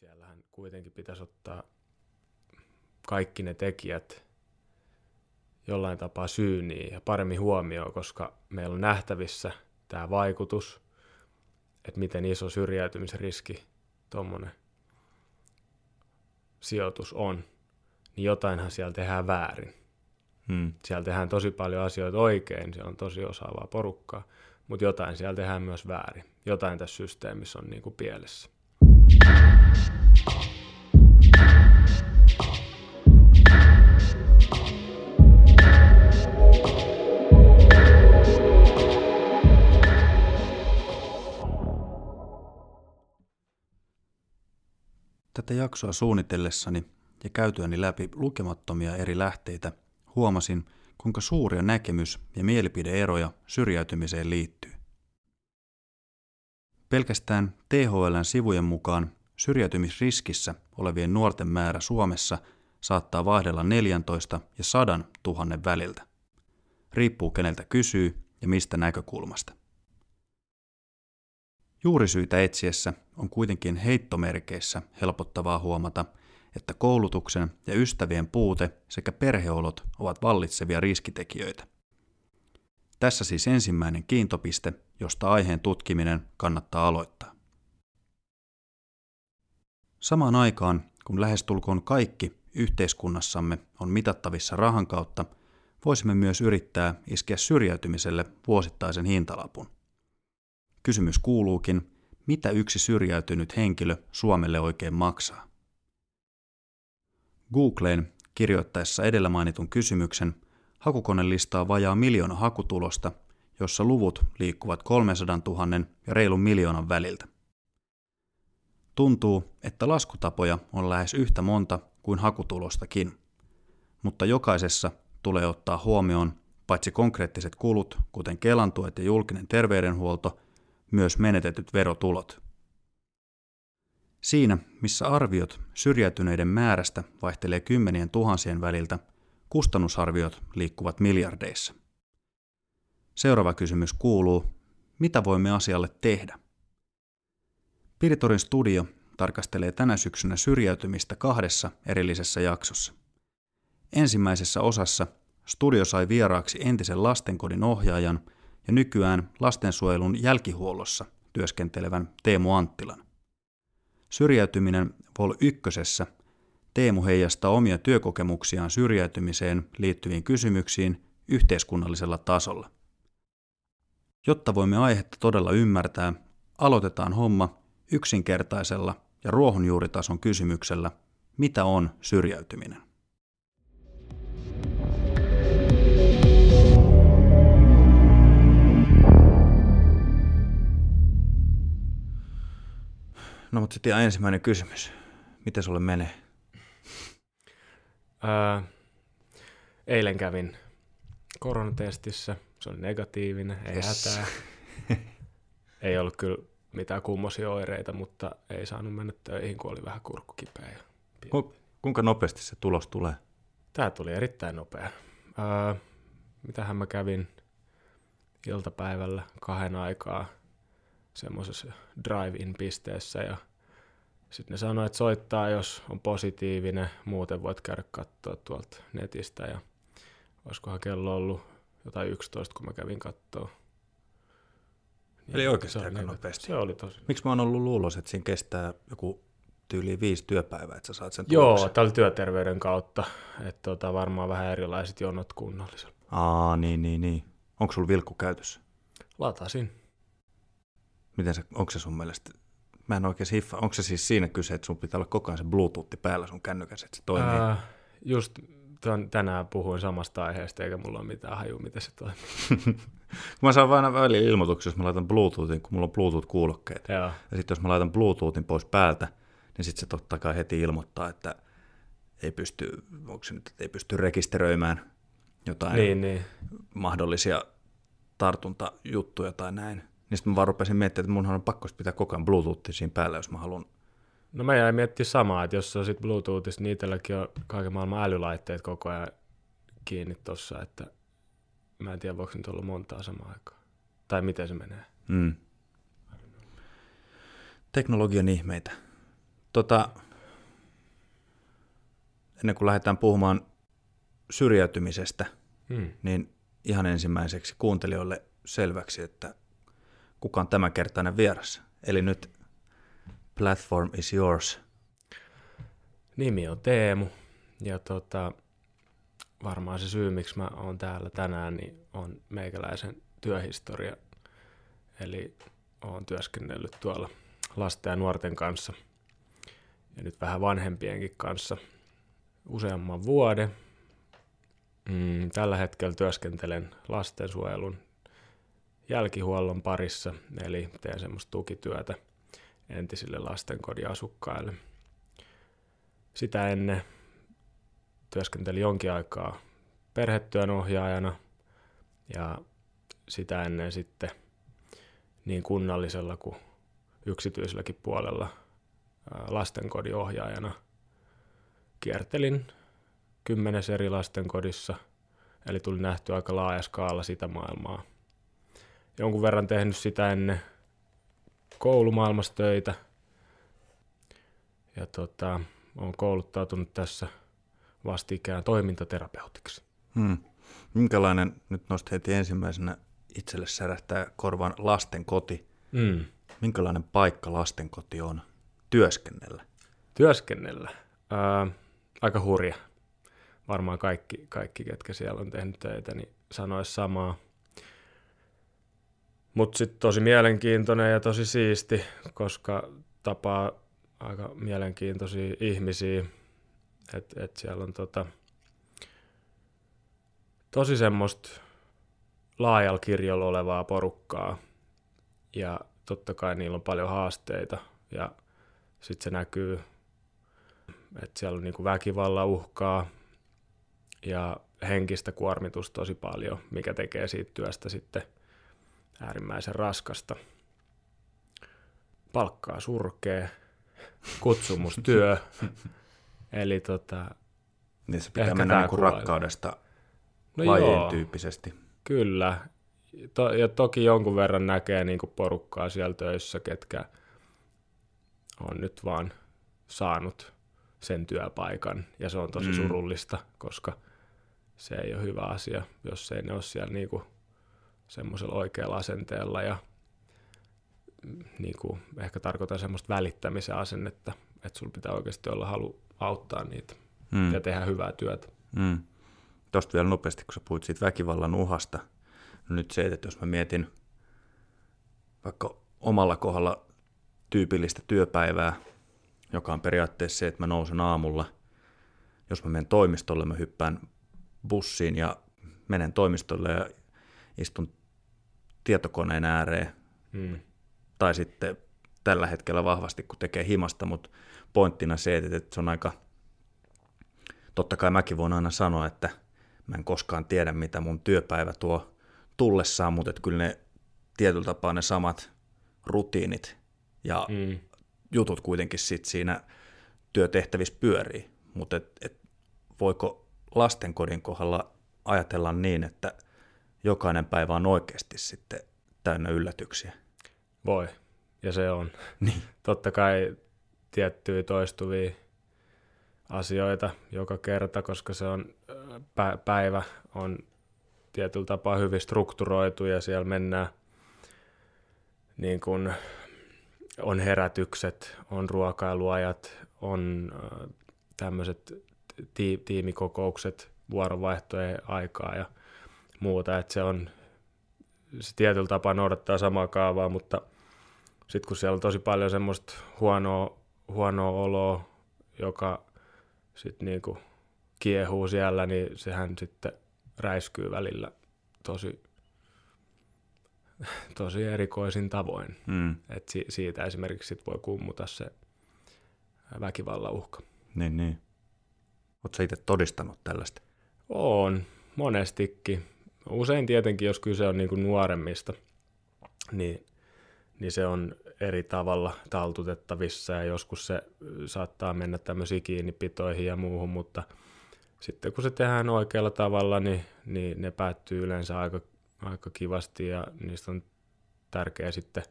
siellähän kuitenkin pitäisi ottaa kaikki ne tekijät jollain tapaa syyniin ja paremmin huomioon, koska meillä on nähtävissä tämä vaikutus, että miten iso syrjäytymisriski tuommoinen sijoitus on, niin jotainhan siellä tehdään väärin. Hmm. Siellä tehdään tosi paljon asioita oikein, siellä on tosi osaavaa porukkaa, mutta jotain siellä tehdään myös väärin. Jotain tässä systeemissä on niin kuin pielessä. Tätä jaksoa suunnitellessani ja käytyäni läpi lukemattomia eri lähteitä huomasin, kuinka suuria näkemys- ja mielipideeroja syrjäytymiseen liittyy. Pelkästään THLn sivujen mukaan syrjäytymisriskissä olevien nuorten määrä Suomessa saattaa vaihdella 14 ja 100 000 väliltä. Riippuu keneltä kysyy ja mistä näkökulmasta. Juurisyitä etsiessä on kuitenkin heittomerkeissä helpottavaa huomata, että koulutuksen ja ystävien puute sekä perheolot ovat vallitsevia riskitekijöitä. Tässä siis ensimmäinen kiintopiste, josta aiheen tutkiminen kannattaa aloittaa. Samaan aikaan, kun lähestulkoon kaikki yhteiskunnassamme on mitattavissa rahan kautta, voisimme myös yrittää iskeä syrjäytymiselle vuosittaisen hintalapun. Kysymys kuuluukin, mitä yksi syrjäytynyt henkilö Suomelle oikein maksaa? Googleen kirjoittaessa edellä mainitun kysymyksen hakukone listaa vajaa miljoona hakutulosta, jossa luvut liikkuvat 300 000 ja reilun miljoonan väliltä. Tuntuu, että laskutapoja on lähes yhtä monta kuin hakutulostakin, mutta jokaisessa tulee ottaa huomioon paitsi konkreettiset kulut, kuten kelantuet ja julkinen terveydenhuolto – myös menetetyt verotulot. Siinä, missä arviot syrjäytyneiden määrästä vaihtelee kymmenien tuhansien väliltä, kustannusarviot liikkuvat miljardeissa. Seuraava kysymys kuuluu, mitä voimme asialle tehdä? Piritorin studio tarkastelee tänä syksynä syrjäytymistä kahdessa erillisessä jaksossa. Ensimmäisessä osassa studio sai vieraaksi entisen lastenkodin ohjaajan – ja nykyään lastensuojelun jälkihuollossa työskentelevän Teemu Anttilan. Syrjäytyminen Vol ykkösessä Teemu heijastaa omia työkokemuksiaan syrjäytymiseen liittyviin kysymyksiin yhteiskunnallisella tasolla. Jotta voimme aihetta todella ymmärtää, aloitetaan homma yksinkertaisella ja ruohonjuuritason kysymyksellä, mitä on syrjäytyminen? No mutta sitten ensimmäinen kysymys. Miten sulle menee? Ää, eilen kävin koronatestissä. Se on negatiivinen, ei yes. hätää. ei ollut kyllä mitään kummosia oireita, mutta ei saanut mennä töihin, kun oli vähän kurkkukipeä. Ja Kuinka nopeasti se tulos tulee? Tämä tuli erittäin nopea. Ää, mitähän mä kävin iltapäivällä kahden aikaa – semmoisessa drive-in-pisteessä ja sitten ne sanoi, että soittaa, jos on positiivinen, muuten voit käydä katsoa tuolta netistä ja olisikohan kello ollut jotain 11, kun mä kävin katsoa. Niin, Eli oikeasti aika niin, nopeasti. Se oli tosi. Miksi mä oon ollut luulos, että siinä kestää joku tyyli viisi työpäivää, että sä saat sen tuloksen? Joo, oli työterveyden kautta, että tota, varmaan vähän erilaiset jonot kunnallisella. Aa, niin, niin, niin. Onko sulla vilkku käytössä? Latasin. Miten se, onko se sun mielestä, mä en oikein hiffa, onko se siis siinä kyse, että sun pitää olla koko ajan se Bluetooth päällä sun kännykässä, että se toimii? Ää, just tämän, tänään puhuin samasta aiheesta, eikä mulla ole mitään haju, miten se toimii. mä saan aina välillä ilmoituksia, jos mä laitan Bluetoothin, kun mulla on Bluetooth-kuulokkeet. Joo. Ja sitten jos mä laitan Bluetoothin pois päältä, niin sitten se totta kai heti ilmoittaa, että ei pysty, onko se nyt, että ei pysty rekisteröimään jotain niin, niin. mahdollisia tartuntajuttuja tai näin. Niin sitten mä vaan rupesin miettimään, että munhan on pakko pitää koko ajan Bluetooth siinä päällä, jos mä haluan. No mä jäin miettiä samaa, että jos se on sitten Bluetoothissa, niin itselläkin on kaiken maailman älylaitteet koko ajan kiinni tossa, että mä en tiedä, voiko nyt olla montaa samaan aikaan. Tai miten se menee. Mm. Teknologian ihmeitä. Tota, ennen kuin lähdetään puhumaan syrjäytymisestä, hmm. niin ihan ensimmäiseksi kuuntelijoille selväksi, että kuka on tämänkertainen vieras. Eli nyt platform is yours. Nimi on Teemu ja tota, varmaan se syy, miksi mä oon täällä tänään, niin on meikäläisen työhistoria. Eli oon työskennellyt tuolla lasten ja nuorten kanssa ja nyt vähän vanhempienkin kanssa useamman vuoden. Mm, tällä hetkellä työskentelen lastensuojelun jälkihuollon parissa, eli teen semmoista tukityötä entisille lastenkodin asukkaille. Sitä ennen työskentelin jonkin aikaa perhetyön ohjaajana ja sitä ennen sitten niin kunnallisella kuin yksityiselläkin puolella lastenkodin ohjaajana. Kiertelin kymmenes eri lastenkodissa, eli tuli nähty aika laaja skaala sitä maailmaa. Jonkun verran tehnyt sitä ennen koulumaailmassa töitä. Ja tota, olen kouluttautunut tässä vastikään toimintaterapeutiksi. Hmm. Minkälainen, nyt nostit heti ensimmäisenä itselle särähtää korvan lastenkoti. Hmm. Minkälainen paikka lastenkoti on työskennellä? Työskennellä? Ää, aika hurja. Varmaan kaikki, kaikki, ketkä siellä on tehnyt töitä, niin sanoisi samaa. Mutta sitten tosi mielenkiintoinen ja tosi siisti, koska tapaa aika mielenkiintoisia ihmisiä. Että et siellä on tota, tosi semmoista laajalla kirjolla olevaa porukkaa. Ja totta kai niillä on paljon haasteita. Ja sitten se näkyy, että siellä on niinku väkivallan uhkaa ja henkistä kuormitusta tosi paljon, mikä tekee siitä työstä sitten – äärimmäisen raskasta. Palkkaa surkee, kutsumustyö, eli tota, niin se pitää mennä niin rakkaudesta no lajien joo, tyyppisesti. Kyllä, to, ja toki jonkun verran näkee niin kuin porukkaa siellä töissä, ketkä on nyt vaan saanut sen työpaikan, ja se on tosi mm. surullista, koska se ei ole hyvä asia, jos ei ne ole siellä niin kuin semmoisella oikealla asenteella ja niin kuin, ehkä tarkoitan semmoista välittämisen asennetta, että sulla pitää oikeasti olla halu auttaa niitä mm. ja tehdä hyvää työtä. Mm. Tuosta vielä nopeasti, kun sä puhuit siitä väkivallan uhasta. No nyt se, että jos mä mietin vaikka omalla kohdalla tyypillistä työpäivää, joka on periaatteessa se, että mä nousen aamulla, jos mä menen toimistolle, mä hyppään bussiin ja menen toimistolle ja istun tietokoneen ääreen. Mm. Tai sitten tällä hetkellä vahvasti, kun tekee himasta, mutta pointtina se, että se on aika, totta kai mäkin voin aina sanoa, että mä en koskaan tiedä, mitä mun työpäivä tuo tullessaan, mutta että kyllä ne tietyllä tapaa ne samat rutiinit ja mm. jutut kuitenkin sit siinä työtehtävissä pyörii, mutta et, et voiko lastenkodin kohdalla ajatella niin, että – jokainen päivä on oikeasti sitten täynnä yllätyksiä. Voi, ja se on. Niin. Totta kai tiettyjä toistuvia asioita joka kerta, koska se on päivä on tietyllä tapaa hyvin strukturoitu ja siellä mennään niin kuin on herätykset, on ruokailuajat, on tämmöiset tiimikokoukset vuorovaihtojen aikaa ja muuta, että se on, se tietyllä tapaa noudattaa samaa kaavaa, mutta sitten kun siellä on tosi paljon semmoista huonoa, huonoa oloa, joka sitten niinku kiehuu siellä, niin sehän sitten räiskyy välillä tosi, tosi erikoisin tavoin. Mm. Et si- siitä esimerkiksi sit voi kummuta se väkivallan uhka. Niin, niin. Oletko itse todistanut tällaista? On, monestikin. Usein tietenkin, jos kyse on niin kuin nuoremmista, niin, niin se on eri tavalla taltutettavissa ja joskus se saattaa mennä tämmöisiin kiinnipitoihin ja muuhun, mutta sitten kun se tehdään oikealla tavalla, niin, niin ne päättyy yleensä aika, aika kivasti ja niistä on tärkeää sitten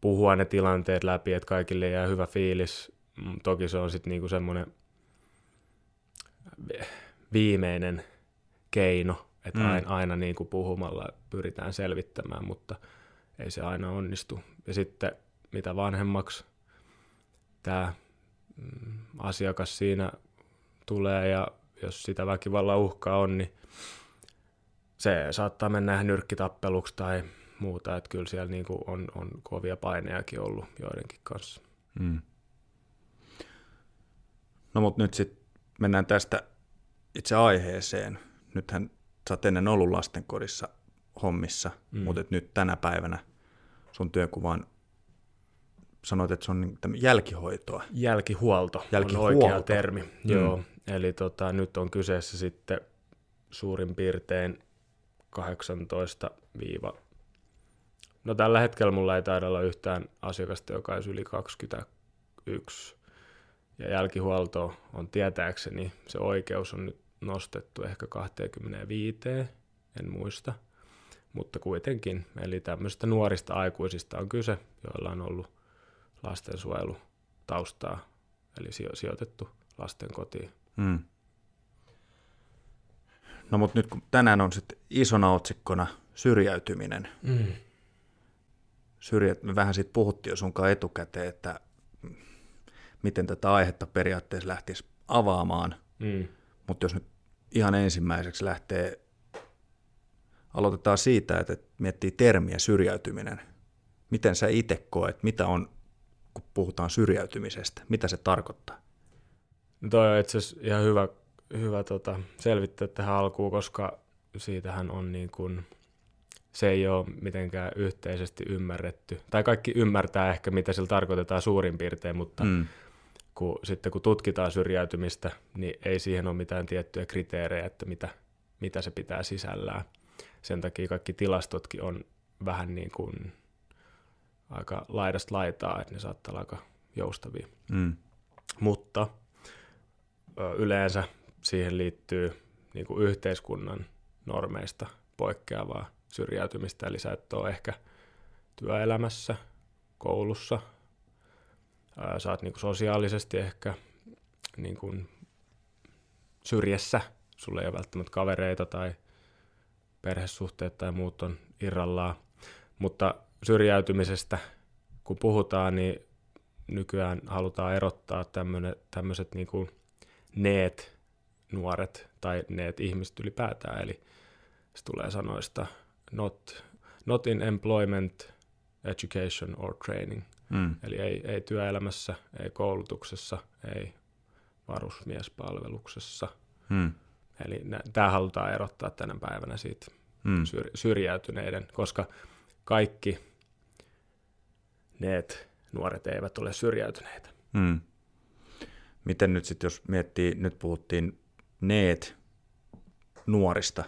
puhua ne tilanteet läpi, että kaikille jää hyvä fiilis. Mm, toki se on sitten niinku semmoinen viimeinen keino, että mm. aina, aina niinku puhumalla pyritään selvittämään, mutta ei se aina onnistu. Ja sitten mitä vanhemmaksi tämä mm, asiakas siinä tulee ja jos sitä väkivallan uhkaa on, niin se saattaa mennä nyrkkitappeluksi tai muuta, että kyllä siellä niin kuin on, on kovia painejakin ollut joidenkin kanssa. Mm. No mutta nyt sitten mennään tästä itse aiheeseen. Nythän sä oot ennen ollut lastenkodissa hommissa, mm. mutta nyt tänä päivänä sun työkuvan sanoit, että se on niin jälkihoitoa. Jälkihuolto, Jälkihuolto. on oikea termi. Mm. Joo, eli tota, nyt on kyseessä sitten suurin piirtein 18 No tällä hetkellä mulla ei taida olla yhtään asiakasta, joka olisi yli 21. Ja jälkihuolto on tietääkseni, se oikeus on nyt nostettu ehkä 25, en muista. Mutta kuitenkin, eli tämmöistä nuorista aikuisista on kyse, joilla on ollut lastensuojelutaustaa, eli sijoitettu lasten kotiin. Hmm. No mutta nyt kun tänään on sitten isona otsikkona syrjäytyminen, mm. Syrjät, me vähän siitä puhuttiin jo sunkaan etukäteen, että miten tätä aihetta periaatteessa lähtisi avaamaan, mm. mutta jos nyt ihan ensimmäiseksi lähtee, aloitetaan siitä, että miettii termiä syrjäytyminen. Miten sä itse koet, mitä on, kun puhutaan syrjäytymisestä, mitä se tarkoittaa? No toi on itse asiassa ihan hyvä hyvä tota, selvittää tähän alkuun, koska siitähän on niin kuin, se ei ole mitenkään yhteisesti ymmärretty. Tai kaikki ymmärtää ehkä, mitä sillä tarkoitetaan suurin piirtein, mutta mm. Kun, sitten kun tutkitaan syrjäytymistä, niin ei siihen ole mitään tiettyjä kriteerejä, että mitä, mitä se pitää sisällään. Sen takia kaikki tilastotkin on vähän niin kuin aika laidasta laitaa, että ne saattaa olla aika joustavia. Mm. Mutta yleensä siihen liittyy niin kuin yhteiskunnan normeista poikkeavaa syrjäytymistä, eli sä et ole ehkä työelämässä, koulussa, sä oot niin kuin sosiaalisesti ehkä niin kuin syrjässä, sulla ei ole välttämättä kavereita tai perhesuhteet tai muut on irrallaan, mutta syrjäytymisestä kun puhutaan, niin nykyään halutaan erottaa tämmöiset niin kuin neet nuoret tai ne ihmiset ylipäätään, eli se tulee sanoista not, not in employment, education or training. Mm. Eli ei, ei työelämässä, ei koulutuksessa, ei varusmiespalveluksessa. Mm. Eli tämä halutaan erottaa tänä päivänä siitä mm. syr, syrjäytyneiden, koska kaikki ne nuoret eivät ole syrjäytyneitä. Mm. Miten nyt sitten, jos miettii, nyt puhuttiin neet nuorista,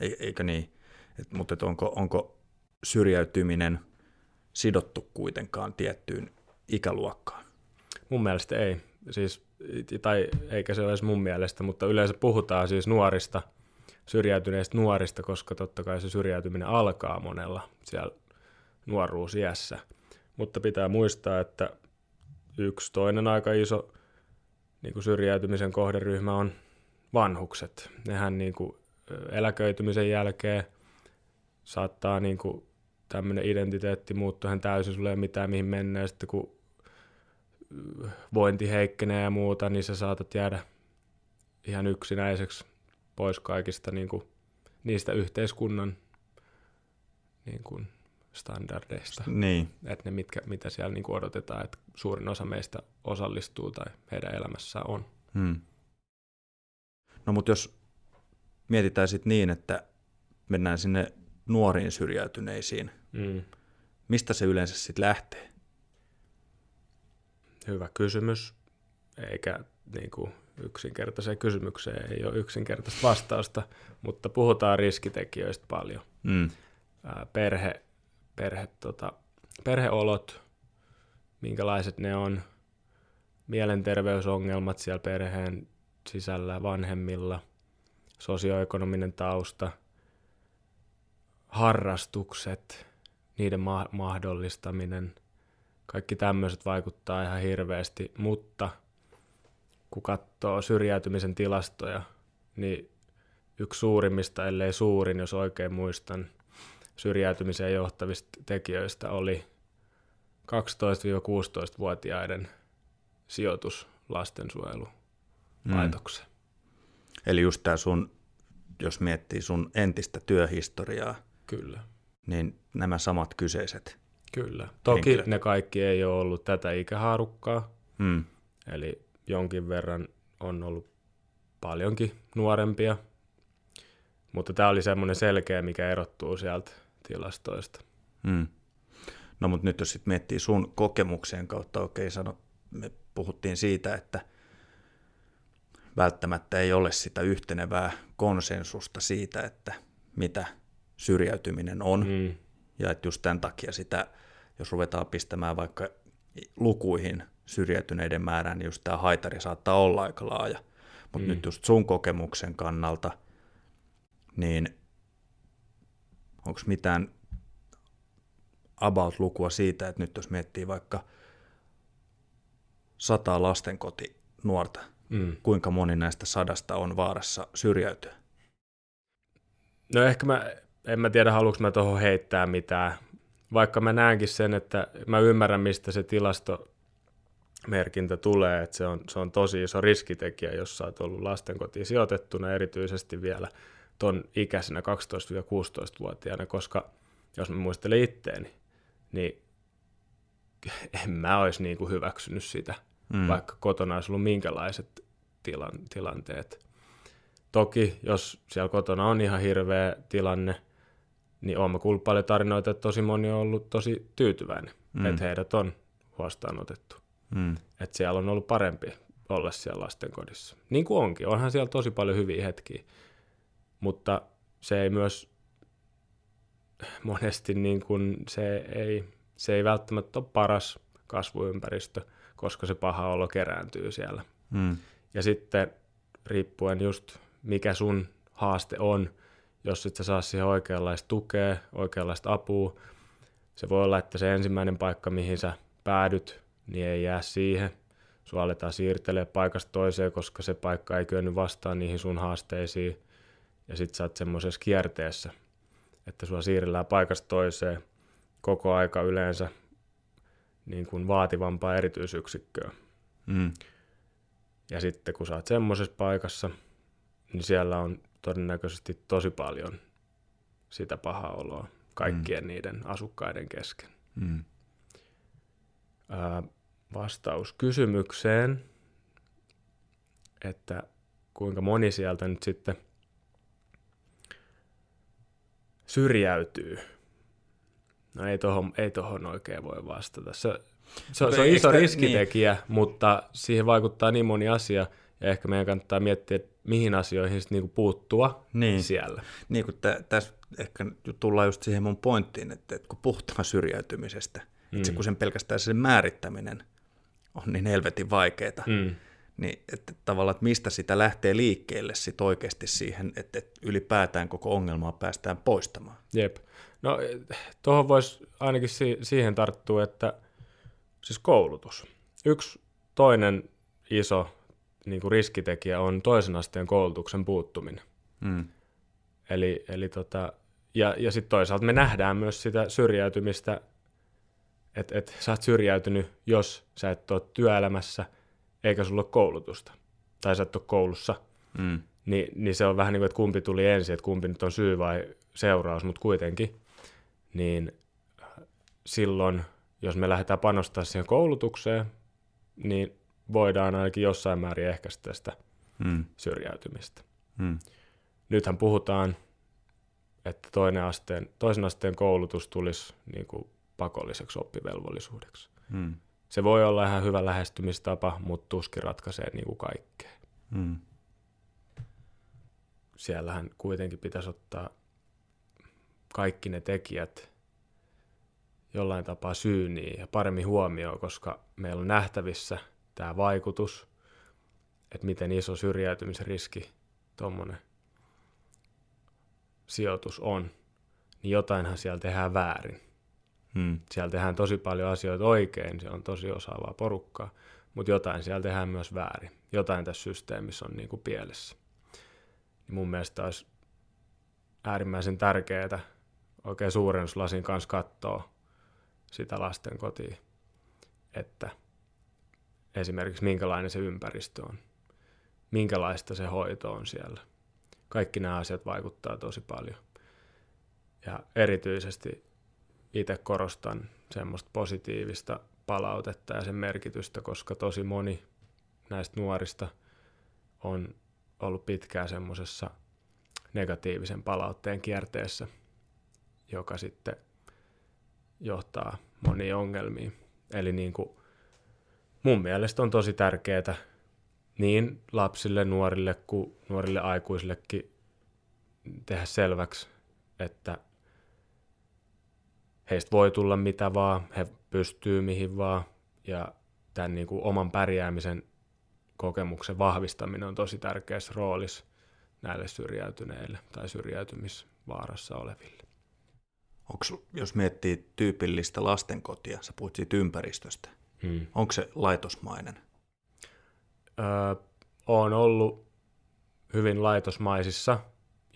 eikö niin? Et, mutta et onko, onko syrjäytyminen sidottu kuitenkaan tiettyyn ikäluokkaan? Mun mielestä ei. Siis, tai eikä se ole edes mun mielestä, mutta yleensä puhutaan siis nuorista, syrjäytyneistä nuorista, koska totta kai se syrjäytyminen alkaa monella siellä nuoruusiässä. Mutta pitää muistaa, että yksi toinen aika iso niin kuin syrjäytymisen kohderyhmä on vanhukset. Nehän niin kuin eläköitymisen jälkeen saattaa niin kuin tämmöinen identiteetti muuttua ihan täysin, sulle ei ole mitään mihin mennä, ja sitten kun vointi heikkenee ja muuta, niin sä saatat jäädä ihan yksinäiseksi pois kaikista niin kuin, niistä yhteiskunnan niin kuin, standardeista. Niin. Että ne, mitkä, mitä siellä niin kuin odotetaan, että suurin osa meistä osallistuu tai heidän elämässään on. Hmm. No mutta jos mietitään sitten niin, että mennään sinne nuoriin syrjäytyneisiin, mm. mistä se yleensä sitten lähtee? Hyvä kysymys, eikä niin kuin yksinkertaiseen kysymykseen ei ole yksinkertaista vastausta, mutta puhutaan riskitekijöistä paljon. Mm. Perhe, perhe, tota, perheolot, minkälaiset ne on, mielenterveysongelmat siellä perheen sisällä vanhemmilla, sosioekonominen tausta, harrastukset, niiden ma- mahdollistaminen, kaikki tämmöiset vaikuttaa ihan hirveästi, mutta kun katsoo syrjäytymisen tilastoja, niin yksi suurimmista, ellei suurin, jos oikein muistan, syrjäytymiseen johtavista tekijöistä oli 12-16-vuotiaiden sijoitus lastensuojelulaitokseen. Mm. Eli just tämä sun, jos miettii sun entistä työhistoriaa, Kyllä. niin nämä samat kyseiset Kyllä. Toki henkilöt. ne kaikki ei ole ollut tätä ikähaarukkaa, mm. eli jonkin verran on ollut paljonkin nuorempia, mutta tämä oli semmoinen selkeä, mikä erottuu sieltä tilastoista. Mm. No mutta nyt jos sitten miettii sun kokemuksen kautta, okei okay, sano, me puhuttiin siitä, että välttämättä ei ole sitä yhtenevää konsensusta siitä, että mitä syrjäytyminen on. Mm. Ja että just tämän takia sitä, jos ruvetaan pistämään vaikka lukuihin syrjäytyneiden määrään, niin just tämä haitari saattaa olla aika laaja. Mutta mm. nyt just sun kokemuksen kannalta, niin onko mitään about-lukua siitä, että nyt jos miettii vaikka sata lastenkoti nuorta, mm. kuinka moni näistä sadasta on vaarassa syrjäytyä? No ehkä mä, en mä tiedä, haluanko mä tuohon heittää mitään. Vaikka mä näenkin sen, että mä ymmärrän, mistä se tilastomerkintä tulee, että se on, se on tosi iso riskitekijä, jos sä oot ollut lastenkotiin sijoitettuna, erityisesti vielä ton ikäisenä 12-16-vuotiaana, koska jos mä muistelen itteeni, niin en mä olisi niin kuin hyväksynyt sitä, mm. vaikka kotona olisi ollut minkälaiset tilan, tilanteet. Toki, jos siellä kotona on ihan hirveä tilanne, niin olen kuullut paljon tarinoita, että tosi moni on ollut tosi tyytyväinen, mm. että heidät on huostaanotettu. Mm. Että siellä on ollut parempi olla siellä lastenkodissa. Niin kuin onkin, onhan siellä tosi paljon hyviä hetkiä, mutta se ei myös monesti niin kuin se, ei, se ei välttämättä ole paras kasvuympäristö, koska se paha olo kerääntyy siellä. Mm. Ja sitten riippuen just mikä sun haaste on, jos et sä saa siihen oikeanlaista tukea, oikeanlaista apua, se voi olla, että se ensimmäinen paikka, mihin sä päädyt, niin ei jää siihen. Sua aletaan siirtelee paikasta toiseen, koska se paikka ei kyennyt vastaan niihin sun haasteisiin. Ja sit sä oot semmoisessa kierteessä, että sua siirrellään paikasta toiseen koko aika yleensä niin kuin vaativampaa erityisyksikköä. Mm. Ja sitten kun sä oot semmoisessa paikassa, niin siellä on todennäköisesti tosi paljon sitä pahaa oloa kaikkien mm. niiden asukkaiden kesken. Mm. Ää, vastaus kysymykseen, että kuinka moni sieltä nyt sitten syrjäytyy. No ei tohon, ei tohon oikein voi vastata. Se, se, on, se on iso riskitekijä, niin. mutta siihen vaikuttaa niin moni asia, ja ehkä meidän kannattaa miettiä, että mihin asioihin sitten niinku puuttua niin. siellä. Niin kuin tässä ehkä tullaan just siihen mun pointtiin, että, että kun puhutaan syrjäytymisestä, mm. että kun sen pelkästään sen määrittäminen on niin helvetin vaikeaa, mm niin että tavallaan, että mistä sitä lähtee liikkeelle sit oikeasti siihen, että, että ylipäätään koko ongelmaa päästään poistamaan. Jep. No tuohon voisi ainakin si- siihen tarttua, että siis koulutus. Yksi toinen iso niin kuin riskitekijä on toisen asteen koulutuksen puuttuminen. Mm. Eli, eli tota, ja, ja sitten toisaalta me nähdään myös sitä syrjäytymistä, että et sä oot syrjäytynyt, jos sä et ole työelämässä – eikä sulla ole koulutusta, tai sä et ole koulussa, mm. niin, niin se on vähän niin kuin, että kumpi tuli ensin, että kumpi nyt on syy vai seuraus, mutta kuitenkin, niin silloin, jos me lähdetään panostaa siihen koulutukseen, niin voidaan ainakin jossain määrin ehkäistä sitä mm. syrjäytymistä. Mm. Nythän puhutaan, että toinen asteen, toisen asteen koulutus tulisi niin kuin pakolliseksi oppivelvollisuudeksi. Mm se voi olla ihan hyvä lähestymistapa, mutta tuskin ratkaisee niin kuin kaikkea. Mm. Siellähän kuitenkin pitäisi ottaa kaikki ne tekijät jollain tapaa syyniin ja paremmin huomioon, koska meillä on nähtävissä tämä vaikutus, että miten iso syrjäytymisen riski tuommoinen sijoitus on, niin jotainhan siellä tehdään väärin. Hmm. Siellä tehdään tosi paljon asioita oikein, se on tosi osaavaa porukkaa, mutta jotain siellä tehdään myös väärin. Jotain tässä systeemissä on niin kuin pielessä. Niin mun mielestä olisi äärimmäisen tärkeää oikein suurennuslasin kanssa katsoa sitä lasten kotiin, että esimerkiksi minkälainen se ympäristö on, minkälaista se hoito on siellä. Kaikki nämä asiat vaikuttaa tosi paljon. Ja erityisesti itse korostan semmoista positiivista palautetta ja sen merkitystä, koska tosi moni näistä nuorista on ollut pitkään semmoisessa negatiivisen palautteen kierteessä, joka sitten johtaa moniin ongelmiin. Eli niin kuin mun mielestä on tosi tärkeää niin lapsille, nuorille kuin nuorille aikuisillekin tehdä selväksi, että heistä voi tulla mitä vaan, he pystyy mihin vaan, ja tämän niin kuin oman pärjäämisen kokemuksen vahvistaminen on tosi tärkeässä roolissa näille syrjäytyneille tai syrjäytymisvaarassa oleville. Onko, jos miettii tyypillistä lastenkotia, sä puhut siitä ympäristöstä, hmm. onko se laitosmainen? Öö, on ollut hyvin laitosmaisissa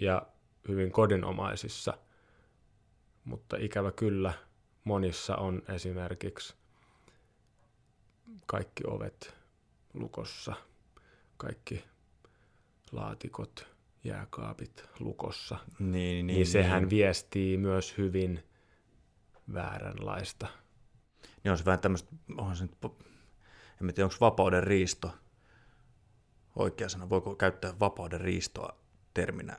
ja hyvin kodinomaisissa, mutta ikävä kyllä monissa on esimerkiksi kaikki ovet lukossa, kaikki laatikot, jääkaapit lukossa, niin, niin, niin sehän niin. viestii myös hyvin vääränlaista. Niin on se vähän tämmöistä, onhan se nyt, en tiedä onko vapauden riisto oikea sana, voiko käyttää vapauden riistoa terminä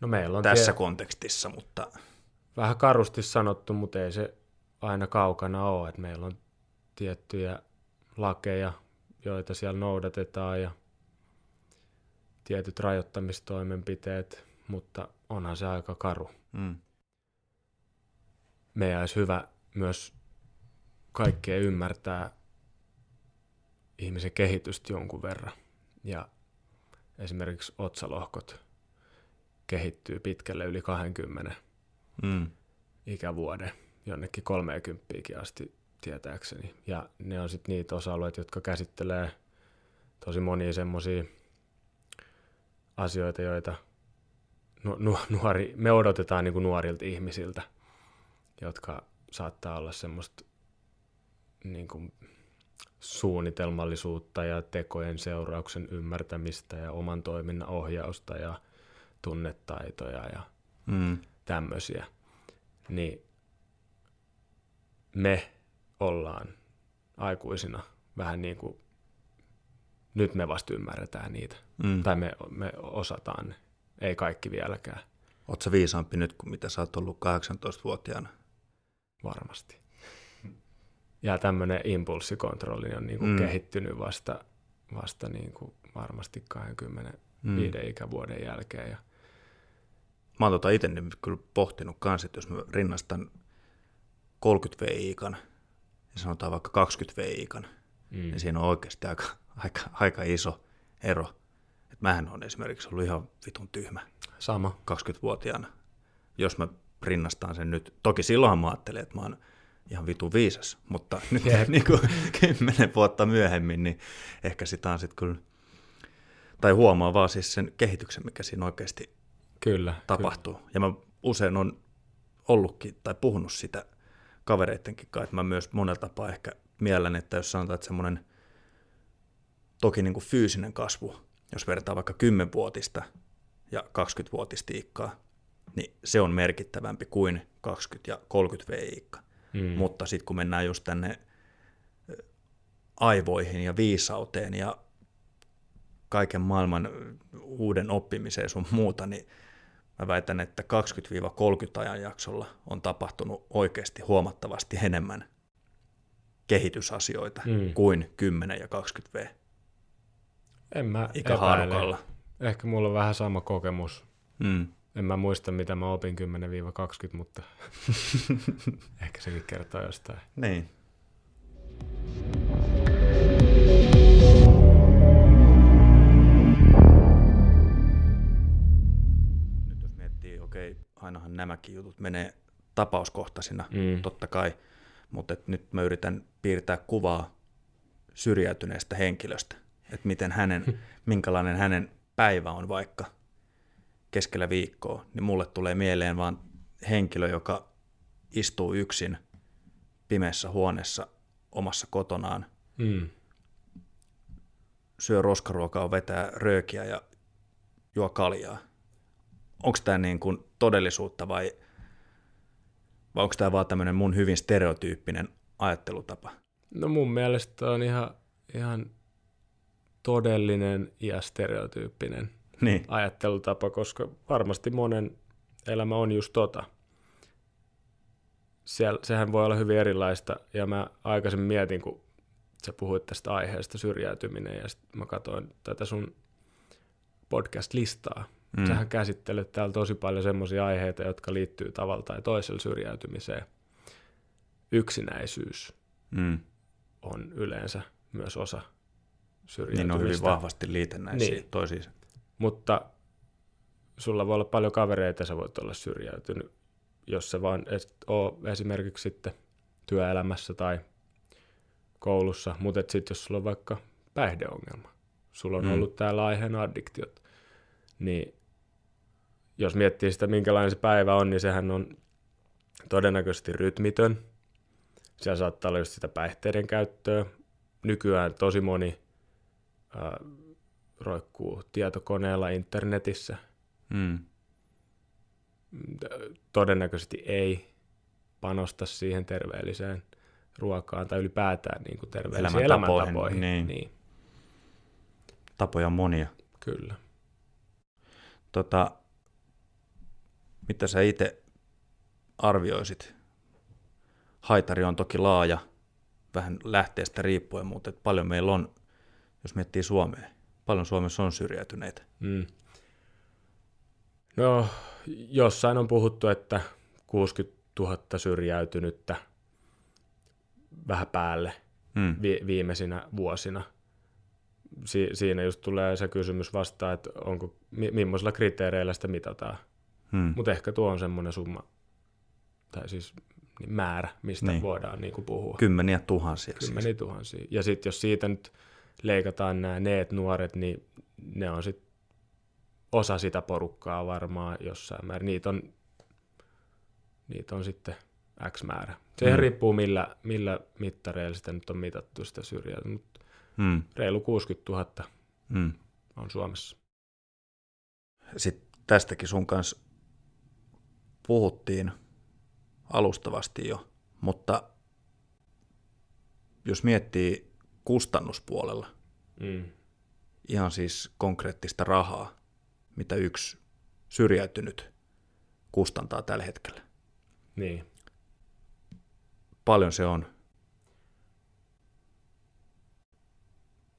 no meillä on tässä tie... kontekstissa, mutta... Vähän karusti sanottu, mutta ei se aina kaukana ole, että meillä on tiettyjä lakeja, joita siellä noudatetaan ja tietyt rajoittamistoimenpiteet, mutta onhan se aika karu. Mm. Meidän olisi hyvä myös kaikkea ymmärtää ihmisen kehitystä jonkun verran. Ja esimerkiksi otsalohkot kehittyy pitkälle yli 20 mm. ikävuoden, jonnekin 30 asti tietääkseni. Ja ne on sitten niitä osa-alueita, jotka käsittelee tosi monia semmoisia asioita, joita nu- nu- nuori, me odotetaan niin kuin nuorilta ihmisiltä, jotka saattaa olla semmoista niin kuin suunnitelmallisuutta ja tekojen seurauksen ymmärtämistä ja oman toiminnan ohjausta ja tunnetaitoja ja mm. tämmöisiä. Niin me ollaan aikuisina vähän niin kuin nyt me vasta ymmärretään niitä. Mm. Tai me, me osataan ne. Ei kaikki vieläkään. Oletko viisaampi nyt kuin mitä sä oot ollut 18-vuotiaana? Varmasti. Ja tämmöinen impulssikontrolli on niin kuin mm. kehittynyt vasta, vasta niin kuin varmasti 25 mm. ikävuoden jälkeen. Ja... Mä oon tota itse nyt kyllä pohtinut kanssa, että jos mä rinnastan 30 V-ikan ja sanotaan vaikka 20 V-ikan, mm. niin siinä on oikeasti aika aika, aika iso ero. Et mähän on esimerkiksi ollut ihan vitun tyhmä. Sama. 20-vuotiaana. Jos mä rinnastan sen nyt, toki silloinhan mä ajattelin, että mä oon ihan vitu viisas, mutta nyt niin kuin kymmenen vuotta myöhemmin, niin ehkä sitä on sitten kyllä, tai huomaa vaan siis sen kehityksen, mikä siinä oikeasti kyllä, tapahtuu. Kyllä. Ja mä usein on ollutkin tai puhunut sitä kavereittenkin kanssa, että mä myös monella tapaa ehkä miellän, että jos sanotaan, että semmoinen – toki niin kuin fyysinen kasvu, jos vertaa vaikka 10-vuotista ja 20-vuotista iikkaa, niin se on merkittävämpi kuin 20 ja 30 v-iikka. Mm. Mutta sitten kun mennään just tänne aivoihin ja viisauteen ja kaiken maailman uuden oppimiseen sun muuta, niin mä väitän, että 20-30 ajan jaksolla on tapahtunut oikeasti huomattavasti enemmän kehitysasioita mm. kuin 10 ja 20 V. En mä ikähaarukalla. Ehkä mulla on vähän sama kokemus. Mm. En mä muista, mitä mä opin 10-20, mutta ehkä sekin kertoo jostain. Niin. Nyt jos miettii, okei, ainahan nämäkin jutut menee tapauskohtaisina, mm. totta kai, mutta nyt mä yritän piirtää kuvaa syrjäytyneestä henkilöstä, että miten hänen, minkälainen hänen päivä on vaikka keskellä viikkoa, niin mulle tulee mieleen vaan henkilö, joka istuu yksin pimeässä huoneessa omassa kotonaan, mm. syö roskaruokaa, vetää röökiä ja juo kaljaa. Onko tämä niin kuin todellisuutta vai, vai onko tämä vaan tämmöinen mun hyvin stereotyyppinen ajattelutapa? No mun mielestä on ihan, ihan todellinen ja stereotyyppinen niin. ajattelutapa, koska varmasti monen elämä on just tota. Siellä, sehän voi olla hyvin erilaista, ja mä aikaisemmin mietin, kun sä puhuit tästä aiheesta syrjäytyminen, ja sitten mä katsoin tätä sun podcast-listaa. Mm. Sähän käsittelet täällä tosi paljon semmoisia aiheita, jotka liittyy tavalla tai toisella syrjäytymiseen. Yksinäisyys mm. on yleensä myös osa syrjäytymistä. Niin on hyvin vahvasti liitännäisiä niin. toisiinsa. Mutta sulla voi olla paljon kavereita sä voit olla syrjäytynyt, jos se vaan et ole esimerkiksi sitten työelämässä tai koulussa, mutta sitten jos sulla on vaikka päihdeongelma, sulla on mm. ollut täällä aiheena addiktiot, niin jos miettii sitä, minkälainen se päivä on, niin sehän on todennäköisesti rytmitön. Siellä saattaa olla just sitä päihteiden käyttöä. Nykyään tosi moni äh, roikkuu tietokoneella internetissä. Mm. Todennäköisesti ei panosta siihen terveelliseen ruokaan tai ylipäätään niin kuin terveellisiin elämäntapoihin. elämäntapoihin. Niin. niin. Tapoja on monia. Kyllä. Tota, mitä sä itse arvioisit? Haitari on toki laaja, vähän lähteestä riippuen, mutta paljon meillä on, jos miettii Suomea, paljon Suomessa on syrjäytyneitä. Mm. No, jossain on puhuttu, että 60 000 syrjäytynyttä vähän päälle mm. vi- viimeisinä vuosina. Si- siinä just tulee se kysymys vastaan, että onko, mi- millaisilla kriteereillä sitä mitataan. Hmm. Mutta ehkä tuo on semmoinen summa, tai siis määrä, mistä niin. voidaan niin kuin puhua. Kymmeniä tuhansia. Siis. Kymmeniä siis. tuhansia. Ja sitten jos siitä nyt leikataan nämä neet nuoret, niin ne on sitten osa sitä porukkaa varmaan jossain määrin. Niitä on, niitä on sitten X määrä. Se hmm. riippuu millä, millä mittareilla sitä nyt on mitattu sitä syrjää, mutta hmm. reilu 60 000 hmm. on Suomessa. Sitten tästäkin sun kanssa puhuttiin alustavasti jo, mutta jos miettii kustannuspuolella, mm. ihan siis konkreettista rahaa, mitä yksi syrjäytynyt kustantaa tällä hetkellä. Niin. Paljon se on.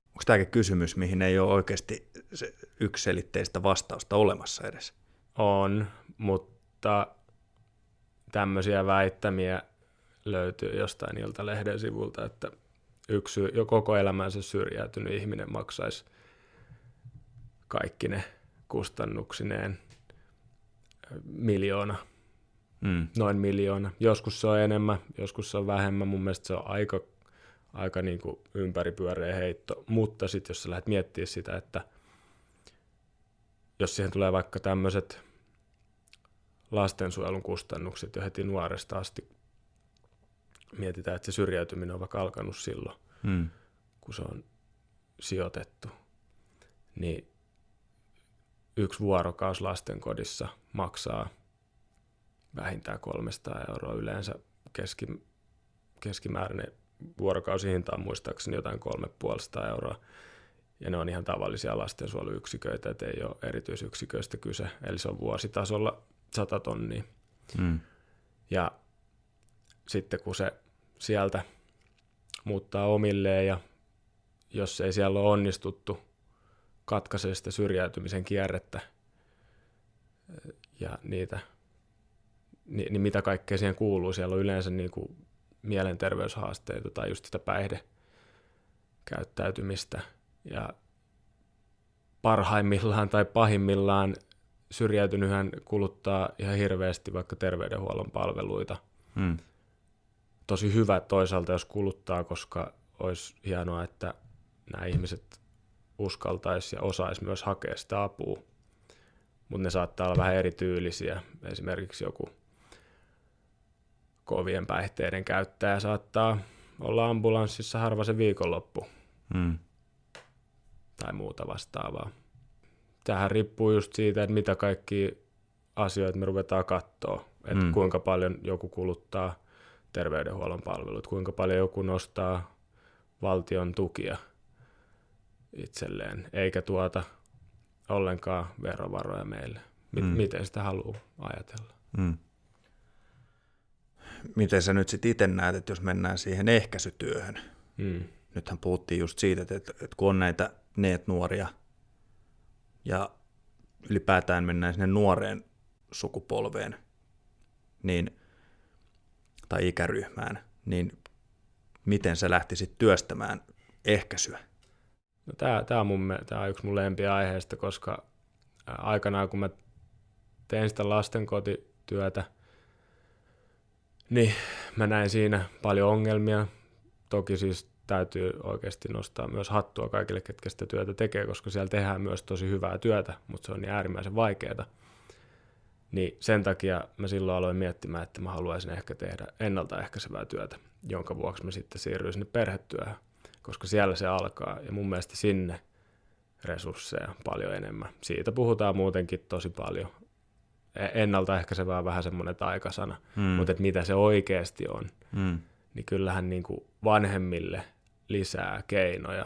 Onko tämäkin kysymys, mihin ei ole oikeasti yksiselitteistä vastausta olemassa edes? On, mutta tämmöisiä väittämiä löytyy jostain Ilta-lehden sivulta, että yksi jo koko elämänsä syrjäytynyt ihminen maksaisi kaikki ne kustannuksineen miljoona, mm. noin miljoona. Joskus se on enemmän, joskus se on vähemmän. Mun mielestä se on aika, aika niin kuin ympäripyöreä heitto. Mutta sitten jos sä lähdet miettimään sitä, että jos siihen tulee vaikka tämmöiset lastensuojelun kustannukset jo heti nuoresta asti. Mietitään, että se syrjäytyminen on vaikka alkanut silloin, hmm. kun se on sijoitettu. Niin yksi vuorokaus lastenkodissa maksaa vähintään 300 euroa yleensä keski, keskimääräinen vuorokausihinta on muistaakseni jotain 350 euroa. Ja ne on ihan tavallisia lastensuojeluyksiköitä, että ei ole erityisyksiköistä kyse. Eli se on vuositasolla 100 tonnia. Mm. Ja sitten kun se sieltä muuttaa omilleen ja jos ei siellä ole onnistuttu katkaisee sitä syrjäytymisen kierrettä ja niitä, niin, niin mitä kaikkea siihen kuuluu. Siellä on yleensä niin kuin mielenterveyshaasteita tai just sitä päihdekäyttäytymistä ja parhaimmillaan tai pahimmillaan syrjäytynyt hän kuluttaa ihan hirveästi vaikka terveydenhuollon palveluita. Hmm. Tosi hyvä toisaalta, jos kuluttaa, koska olisi hienoa, että nämä ihmiset uskaltaisi ja osaisi myös hakea sitä apua. Mutta ne saattaa olla vähän erityylisiä. Esimerkiksi joku kovien päihteiden käyttäjä saattaa olla ambulanssissa harva se viikonloppu. Hmm. Tai muuta vastaavaa. Tähän riippuu just siitä, että mitä kaikki asioita me ruvetaan katsoa. Että hmm. kuinka paljon joku kuluttaa terveydenhuollon palvelut, kuinka paljon joku nostaa valtion tukia itselleen, eikä tuota ollenkaan verovaroja meille. M- mm. Miten sitä haluaa ajatella? Mm. Miten sä nyt sitten itse näet, että jos mennään siihen ehkäisytyöhön, mm. nythän puhuttiin just siitä, että, että, kun on näitä neet-nuoria ja ylipäätään mennään sinne nuoreen sukupolveen niin, tai ikäryhmään, niin miten sä lähtisit työstämään ehkäisyä? No tämä, tämä, on mun, tämä on yksi mun aiheesta, koska aikanaan kun mä tein sitä lastenkotityötä, niin mä näin siinä paljon ongelmia. Toki siis täytyy oikeasti nostaa myös hattua kaikille, ketkä sitä työtä tekee, koska siellä tehdään myös tosi hyvää työtä, mutta se on niin äärimmäisen vaikeaa. Niin sen takia mä silloin aloin miettimään, että mä haluaisin ehkä tehdä ennaltaehkäisevää työtä, jonka vuoksi mä sitten siirryin sinne perhetyöhön, koska siellä se alkaa ja mun mielestä sinne resursseja paljon enemmän. Siitä puhutaan muutenkin tosi paljon. E, ennaltaehkäisevää on vähän semmoinen taikasana, hmm. mutta että mitä se oikeasti on, hmm. niin kyllähän niin kuin vanhemmille lisää keinoja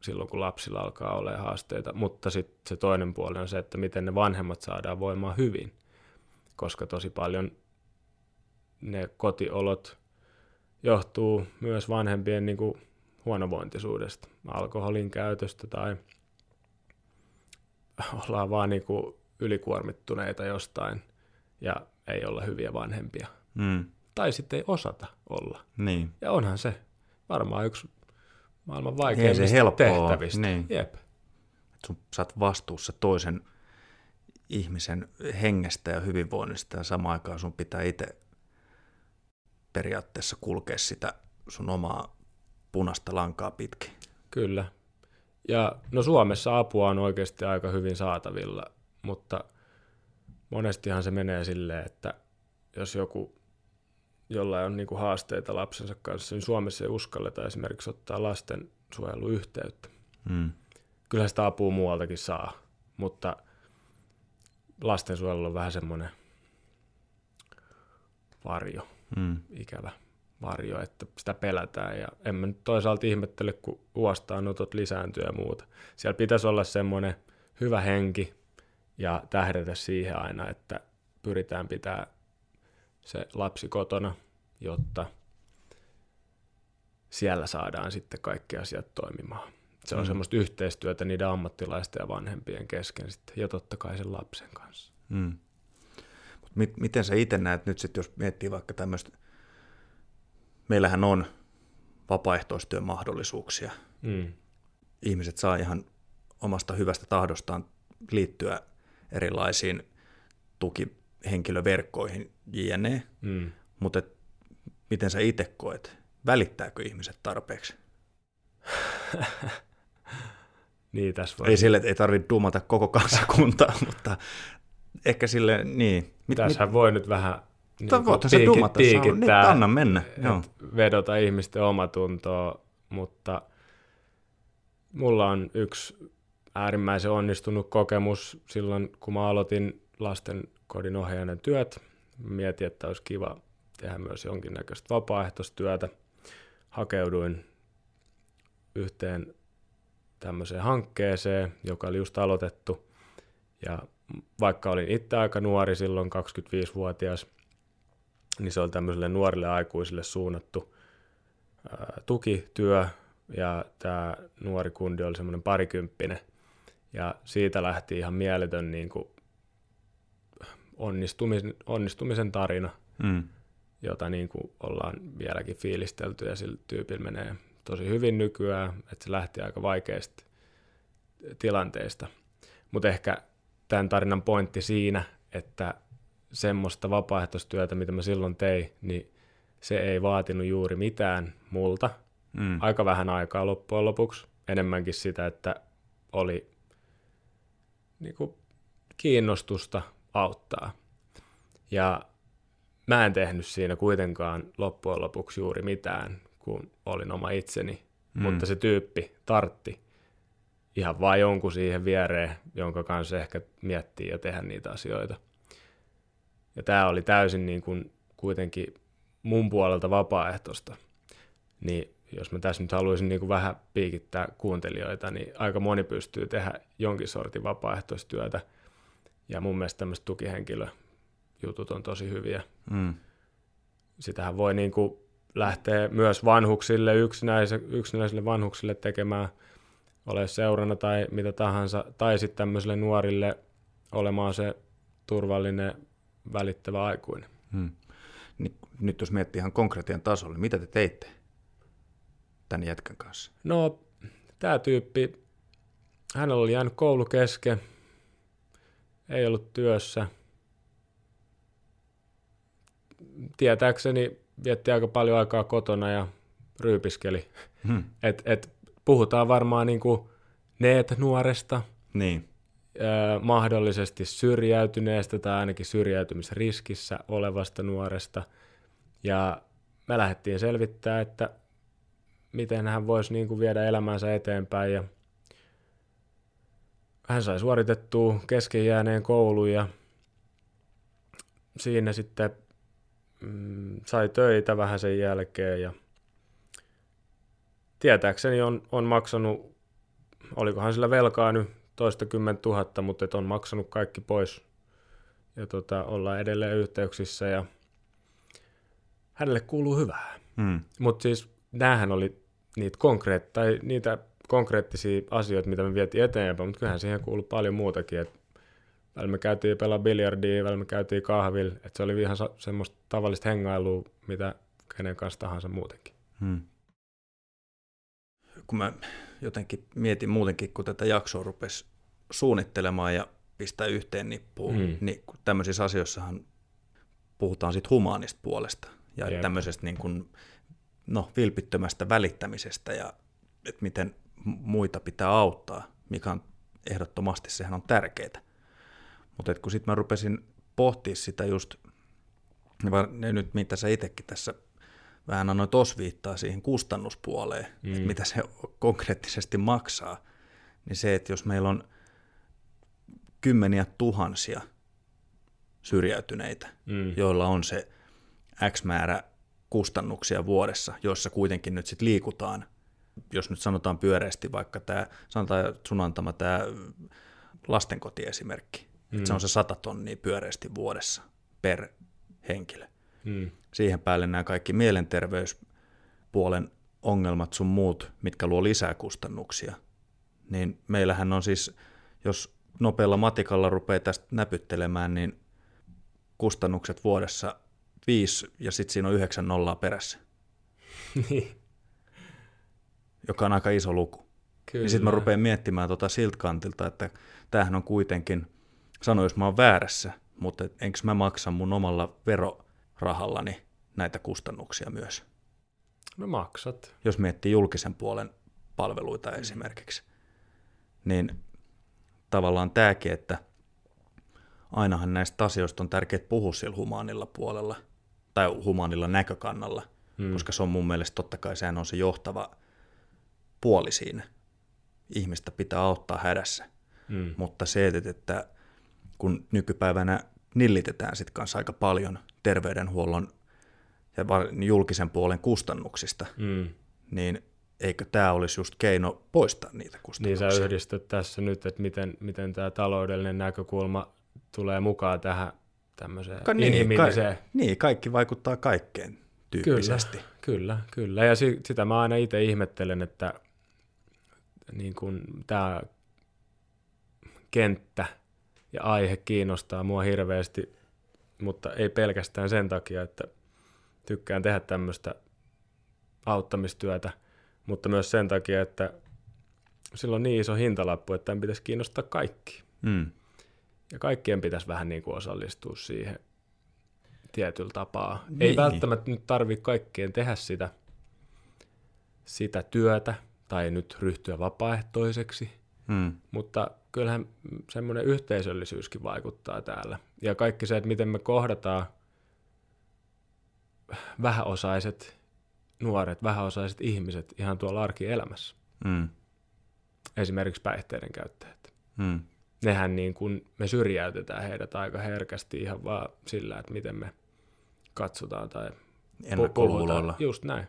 silloin, kun lapsilla alkaa olla haasteita. Mutta sitten se toinen puoli on se, että miten ne vanhemmat saadaan voimaan hyvin, koska tosi paljon ne kotiolot johtuu myös vanhempien niin kuin huonovointisuudesta, alkoholin käytöstä tai ollaan vaan niin kuin ylikuormittuneita jostain ja ei olla hyviä vanhempia. Mm. Tai sitten ei osata olla. Niin. Ja onhan se varmaan yksi maailman vaikeimmista se tehtävistä. Niin. Jep. Sun, sä oot vastuussa toisen ihmisen hengestä ja hyvinvoinnista ja samaan aikaan sun pitää itse periaatteessa kulkea sitä sun omaa punaista lankaa pitkin. Kyllä. Ja no Suomessa apua on oikeasti aika hyvin saatavilla, mutta monestihan se menee silleen, että jos joku jolla on niin kuin haasteita lapsensa kanssa, niin Suomessa ei uskalleta esimerkiksi ottaa lastensuojeluyhteyttä. Mm. Kyllä sitä apua muualtakin saa, mutta lastensuojelu on vähän semmoinen varjo, mm. ikävä varjo, että sitä pelätään. Ja en mä nyt toisaalta ihmettele, kun huostaanotot lisääntyy ja muuta. Siellä pitäisi olla semmoinen hyvä henki ja tähdätä siihen aina, että pyritään pitää se lapsi kotona, jotta siellä saadaan sitten kaikki asiat toimimaan. Se on mm. semmoista yhteistyötä niiden ammattilaisten ja vanhempien kesken sitten, ja totta kai sen lapsen kanssa. Mm. Mut miten sä itse näet nyt sitten, jos miettii vaikka tämmöistä, meillähän on vapaaehtoistyön mahdollisuuksia. Mm. Ihmiset saa ihan omasta hyvästä tahdostaan liittyä erilaisiin tukihenkilöverkkoihin jne. Mm. Mutta miten sä itse koet? Välittääkö ihmiset tarpeeksi? niin, tässä voi. Ei sille, että ei tarvitse duumata koko kansakuntaa, mutta ehkä sille, niin. Mit, Tässähän mit... voi nyt vähän niin kuin se dumata, niin, anna mennä. Joo. Vedota ihmisten omatuntoa, mutta mulla on yksi äärimmäisen onnistunut kokemus silloin, kun mä aloitin lasten kodin ohjaajan työt. Mietin, että olisi kiva tehdä myös jonkinnäköistä vapaaehtoistyötä. Hakeuduin yhteen tämmöiseen hankkeeseen, joka oli just aloitettu. Ja vaikka olin itse aika nuori silloin, 25-vuotias, niin se oli tämmöiselle nuorille aikuisille suunnattu ää, tukityö, ja tämä nuori kundi oli semmoinen parikymppinen, ja siitä lähti ihan mieletön niin kuin onnistumisen, onnistumisen tarina. Mm jota niin kuin ollaan vieläkin fiilistelty ja sillä tyypillä menee tosi hyvin nykyään, että se lähti aika vaikeasta tilanteesta. Mutta ehkä tämän tarinan pointti siinä, että semmoista vapaaehtoistyötä, mitä mä silloin tein, niin se ei vaatinut juuri mitään multa. Mm. Aika vähän aikaa loppujen lopuksi. Enemmänkin sitä, että oli niin kuin, kiinnostusta auttaa. Ja mä en tehnyt siinä kuitenkaan loppujen lopuksi juuri mitään, kun olin oma itseni. Mm. Mutta se tyyppi tartti ihan vain jonkun siihen viereen, jonka kanssa ehkä miettii ja tehdä niitä asioita. Ja tämä oli täysin niin kuin kuitenkin mun puolelta vapaaehtoista. Niin jos mä tässä nyt haluaisin niin kuin vähän piikittää kuuntelijoita, niin aika moni pystyy tehdä jonkin sortin vapaaehtoistyötä. Ja mun mielestä tämmöiset tukihenkilöjutut on tosi hyviä. Mm. Sitähän voi niin kuin lähteä myös vanhuksille, yksinäisille vanhuksille tekemään, ole seurana tai mitä tahansa, tai sitten tämmöisille nuorille olemaan se turvallinen, välittävä aikuinen. Hmm. Nyt jos miettii ihan konkreettien tasolla, niin mitä te teitte tämän jätkän kanssa? No, tämä tyyppi, hänellä oli jäänyt koulu kesken, ei ollut työssä. Tietääkseni vietti aika paljon aikaa kotona ja ryypiskeli. Hmm. Et, et puhutaan varmaan niin kuin neet-nuoresta, niin. ö, mahdollisesti syrjäytyneestä tai ainakin syrjäytymisriskissä olevasta nuoresta. Ja me lähdettiin selvittää, että miten hän voisi niin kuin viedä elämänsä eteenpäin. Ja hän sai suoritettua kesken jääneen koulun ja siinä sitten mm, sai töitä vähän sen jälkeen ja tietääkseni on, on maksanut, olikohan sillä velkaa nyt toista kymmentä tuhatta, mutta et on maksanut kaikki pois ja tota, ollaan edelleen yhteyksissä ja hänelle kuuluu hyvää. Hmm. Mutta siis näähän oli niitä, konkreet, tai niitä konkreettisia asioita, mitä me vietiin eteenpäin, mutta kyllähän siihen kuului paljon muutakin. Et välillä me käytiin pelaa biljardia, välillä me käytiin kahvilla, että se oli ihan semmoista tavallista hengailua, mitä kenen kanssa tahansa muutenkin. Hmm. Kun mä jotenkin mietin muutenkin, kun tätä jaksoa rupesi suunnittelemaan ja pistää yhteen nippuun, hmm. niin tämmöisissä asioissahan puhutaan siitä humaanista puolesta ja Jep. tämmöisestä niin kuin, no, vilpittömästä välittämisestä ja että miten muita pitää auttaa, mikä on ehdottomasti, sehän on tärkeää. Mutta kun sitten mä rupesin pohtimaan sitä just, ne nyt mitä sä itsekin tässä vähän annoit osviittaa siihen kustannuspuoleen, mm. että mitä se konkreettisesti maksaa, niin se, että jos meillä on kymmeniä tuhansia syrjäytyneitä, mm. joilla on se X määrä kustannuksia vuodessa, joissa kuitenkin nyt sitten liikutaan, jos nyt sanotaan pyöreästi vaikka tämä, sanotaan sun antama tämä lastenkotiesimerkki, mm. että se on se 100 tonnia pyöreästi vuodessa per henkilö. Mm. Siihen päälle nämä kaikki mielenterveyspuolen ongelmat sun muut, mitkä luo lisää kustannuksia, niin meillähän on siis, jos nopealla matikalla rupeaa tästä näpyttelemään, niin kustannukset vuodessa viisi ja sitten siinä on yhdeksän nollaa perässä. niin. Joka on aika iso luku. Kyllä. Niin sitten mä rupean miettimään tota siltä kantilta, että tämähän on kuitenkin, sano jos mä oon väärässä, mutta enkö mä maksa mun omalla verorahallani näitä kustannuksia myös? No maksat. Jos miettii julkisen puolen palveluita mm. esimerkiksi, niin tavallaan tämäkin, että ainahan näistä asioista on tärkeää puhua sillä humaanilla puolella tai humaanilla näkökannalla, mm. koska se on mun mielestä totta kai sehän on se johtava puoli siinä. Ihmistä pitää auttaa hädässä. Mm. Mutta se, että kun nykypäivänä nillitetään sitten kanssa aika paljon terveydenhuollon ja julkisen puolen kustannuksista, mm. niin eikö tämä olisi just keino poistaa niitä kustannuksia? Niin sä yhdistät tässä nyt, että miten, miten tämä taloudellinen näkökulma tulee mukaan tähän tämmöiseen Ka- niin, inhimilliseen. Ka- niin, kaikki vaikuttaa kaikkeen tyyppisesti. Kyllä, kyllä. kyllä. Ja si- sitä mä aina itse ihmettelen, että niin kun tämä kenttä ja aihe kiinnostaa mua hirveästi, mutta ei pelkästään sen takia, että tykkään tehdä tämmöistä auttamistyötä, mutta myös sen takia, että sillä on niin iso hintalappu, että tämän pitäisi kiinnostaa kaikki. Mm. Ja kaikkien pitäisi vähän niin kuin osallistua siihen tietyllä tapaa. Niin. Ei välttämättä nyt tarvitse kaikkien tehdä sitä, sitä työtä tai nyt ryhtyä vapaaehtoiseksi, hmm. mutta kyllähän semmoinen yhteisöllisyyskin vaikuttaa täällä. Ja kaikki se, että miten me kohdataan vähäosaiset nuoret, vähäosaiset ihmiset ihan tuolla arkielämässä. Hmm. Esimerkiksi päihteiden käyttäjät. Hmm. Nehän niin kuin me syrjäytetään heidät aika herkästi ihan vaan sillä, että miten me katsotaan tai Ennakkoluuloilla. Just näin.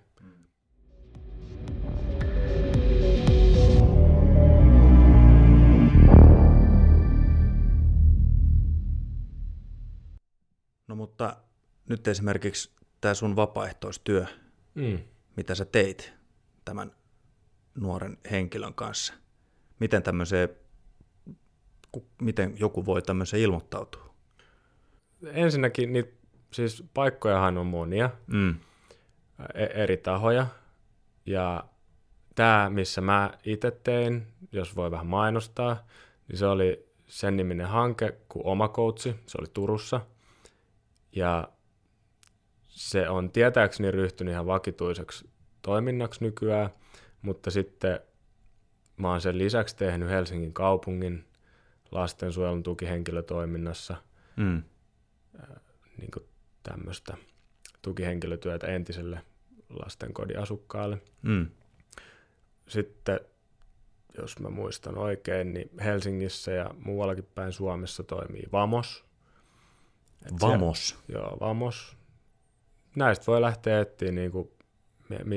No mutta nyt esimerkiksi tämä sun vapaaehtoistyö, mm. mitä sä teit tämän nuoren henkilön kanssa. Miten tämmöiseen, miten joku voi tämmöiseen ilmoittautua? Ensinnäkin niitä siis paikkojahan on monia, mm. E, eri tahoja. Ja tämä, missä mä itse tein, jos voi vähän mainostaa, niin se oli sen niminen hanke kuin Oma Coachi, se oli Turussa. Ja se on tietääkseni ryhtynyt ihan vakituiseksi toiminnaksi nykyään, mutta sitten mä oon sen lisäksi tehnyt Helsingin kaupungin lastensuojelun tukihenkilötoiminnassa mm. niin tämmöistä tukihenkilötyötä entiselle lastenkodin asukkaalle. Mm. Sitten, jos mä muistan oikein, niin Helsingissä ja muuallakin päin Suomessa toimii Vamos. Et Vamos? Siellä, joo, Vamos. Näistä voi lähteä etsiä niin kuin,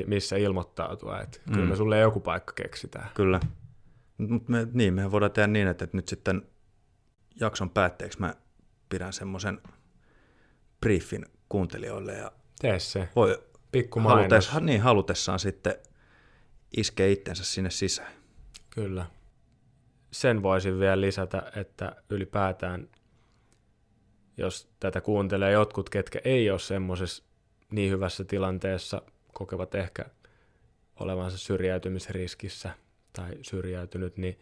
missä ilmoittautua. Että mm. Kyllä me sulle joku paikka keksitään. Kyllä. Mutta me, niin, mehän voidaan tehdä niin, että, että nyt sitten jakson päätteeksi mä pidän semmoisen briefin kuuntelijoille. Ja Tee se. Voi Pikku halutes, niin, halutessaan sitten iskee itsensä sinne sisään. Kyllä. Sen voisin vielä lisätä, että ylipäätään, jos tätä kuuntelee jotkut, ketkä ei ole semmoisessa niin hyvässä tilanteessa, kokevat ehkä olevansa syrjäytymisriskissä tai syrjäytynyt, niin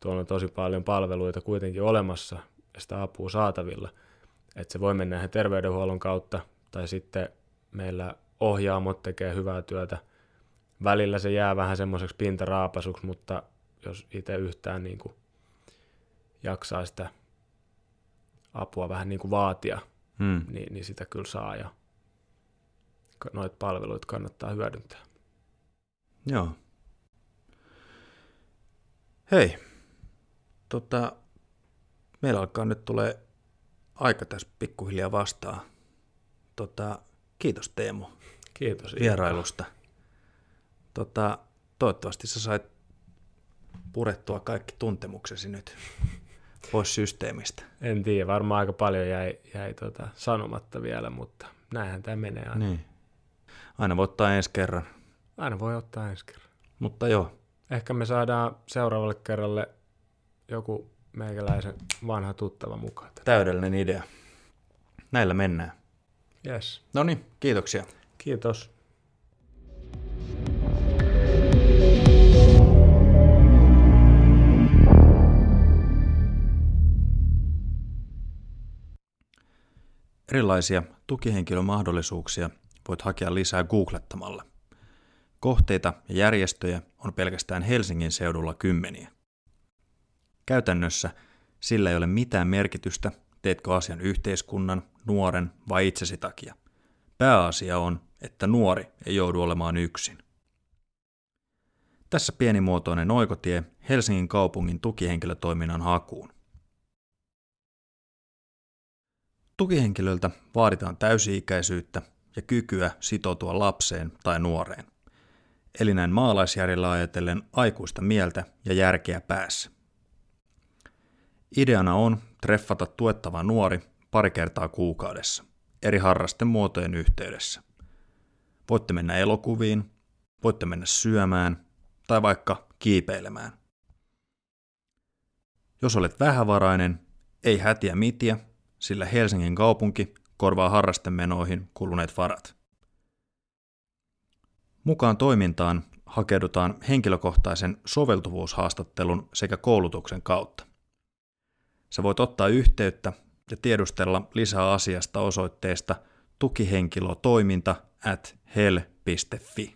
tuolla on tosi paljon palveluita kuitenkin olemassa ja sitä apua saatavilla – että se voi mennä ihan terveydenhuollon kautta, tai sitten meillä ohjaamot tekee hyvää työtä. Välillä se jää vähän semmoiseksi pintaraapasuksi, mutta jos itse yhtään niin kuin jaksaa sitä apua vähän niin kuin vaatia, hmm. niin, niin sitä kyllä saa ja noita palveluita kannattaa hyödyntää. Joo. Hei, tota, meillä alkaa nyt tulee aika tässä pikkuhiljaa vastaa. Tota, kiitos Teemu. Kiitos vierailusta. Tota, toivottavasti sä sait purettua kaikki tuntemuksesi nyt pois systeemistä. En tiedä, varmaan aika paljon jäi, jäi tota sanomatta vielä, mutta näinhän tämä menee aina. Niin. Aina voi ottaa ensi kerran. Aina voi ottaa ensi kerran. Mutta joo. Ehkä me saadaan seuraavalle kerralle joku meikäläisen vanha tuttava mukaan. Täydellinen idea. Näillä mennään. Yes. No niin, kiitoksia. Kiitos. Erilaisia tukihenkilömahdollisuuksia voit hakea lisää googlettamalla. Kohteita ja järjestöjä on pelkästään Helsingin seudulla kymmeniä. Käytännössä sillä ei ole mitään merkitystä, teetkö asian yhteiskunnan, nuoren vai itsesi takia. Pääasia on, että nuori ei joudu olemaan yksin. Tässä pienimuotoinen oikotie Helsingin kaupungin tukihenkilötoiminnan hakuun. Tukihenkilöltä vaaditaan täysi-ikäisyyttä ja kykyä sitoutua lapseen tai nuoreen. Eli näin maalaisjärjellä ajatellen aikuista mieltä ja järkeä päässä. Ideana on treffata tuettava nuori pari kertaa kuukaudessa, eri harrasten muotojen yhteydessä. Voitte mennä elokuviin, voitte mennä syömään tai vaikka kiipeilemään. Jos olet vähävarainen, ei hätiä mitiä, sillä Helsingin kaupunki korvaa harrastemenoihin kuluneet varat. Mukaan toimintaan hakeudutaan henkilökohtaisen soveltuvuushaastattelun sekä koulutuksen kautta. Sä voit ottaa yhteyttä ja tiedustella lisää asiasta osoitteesta tukihenkilötoiminta at hell.fi.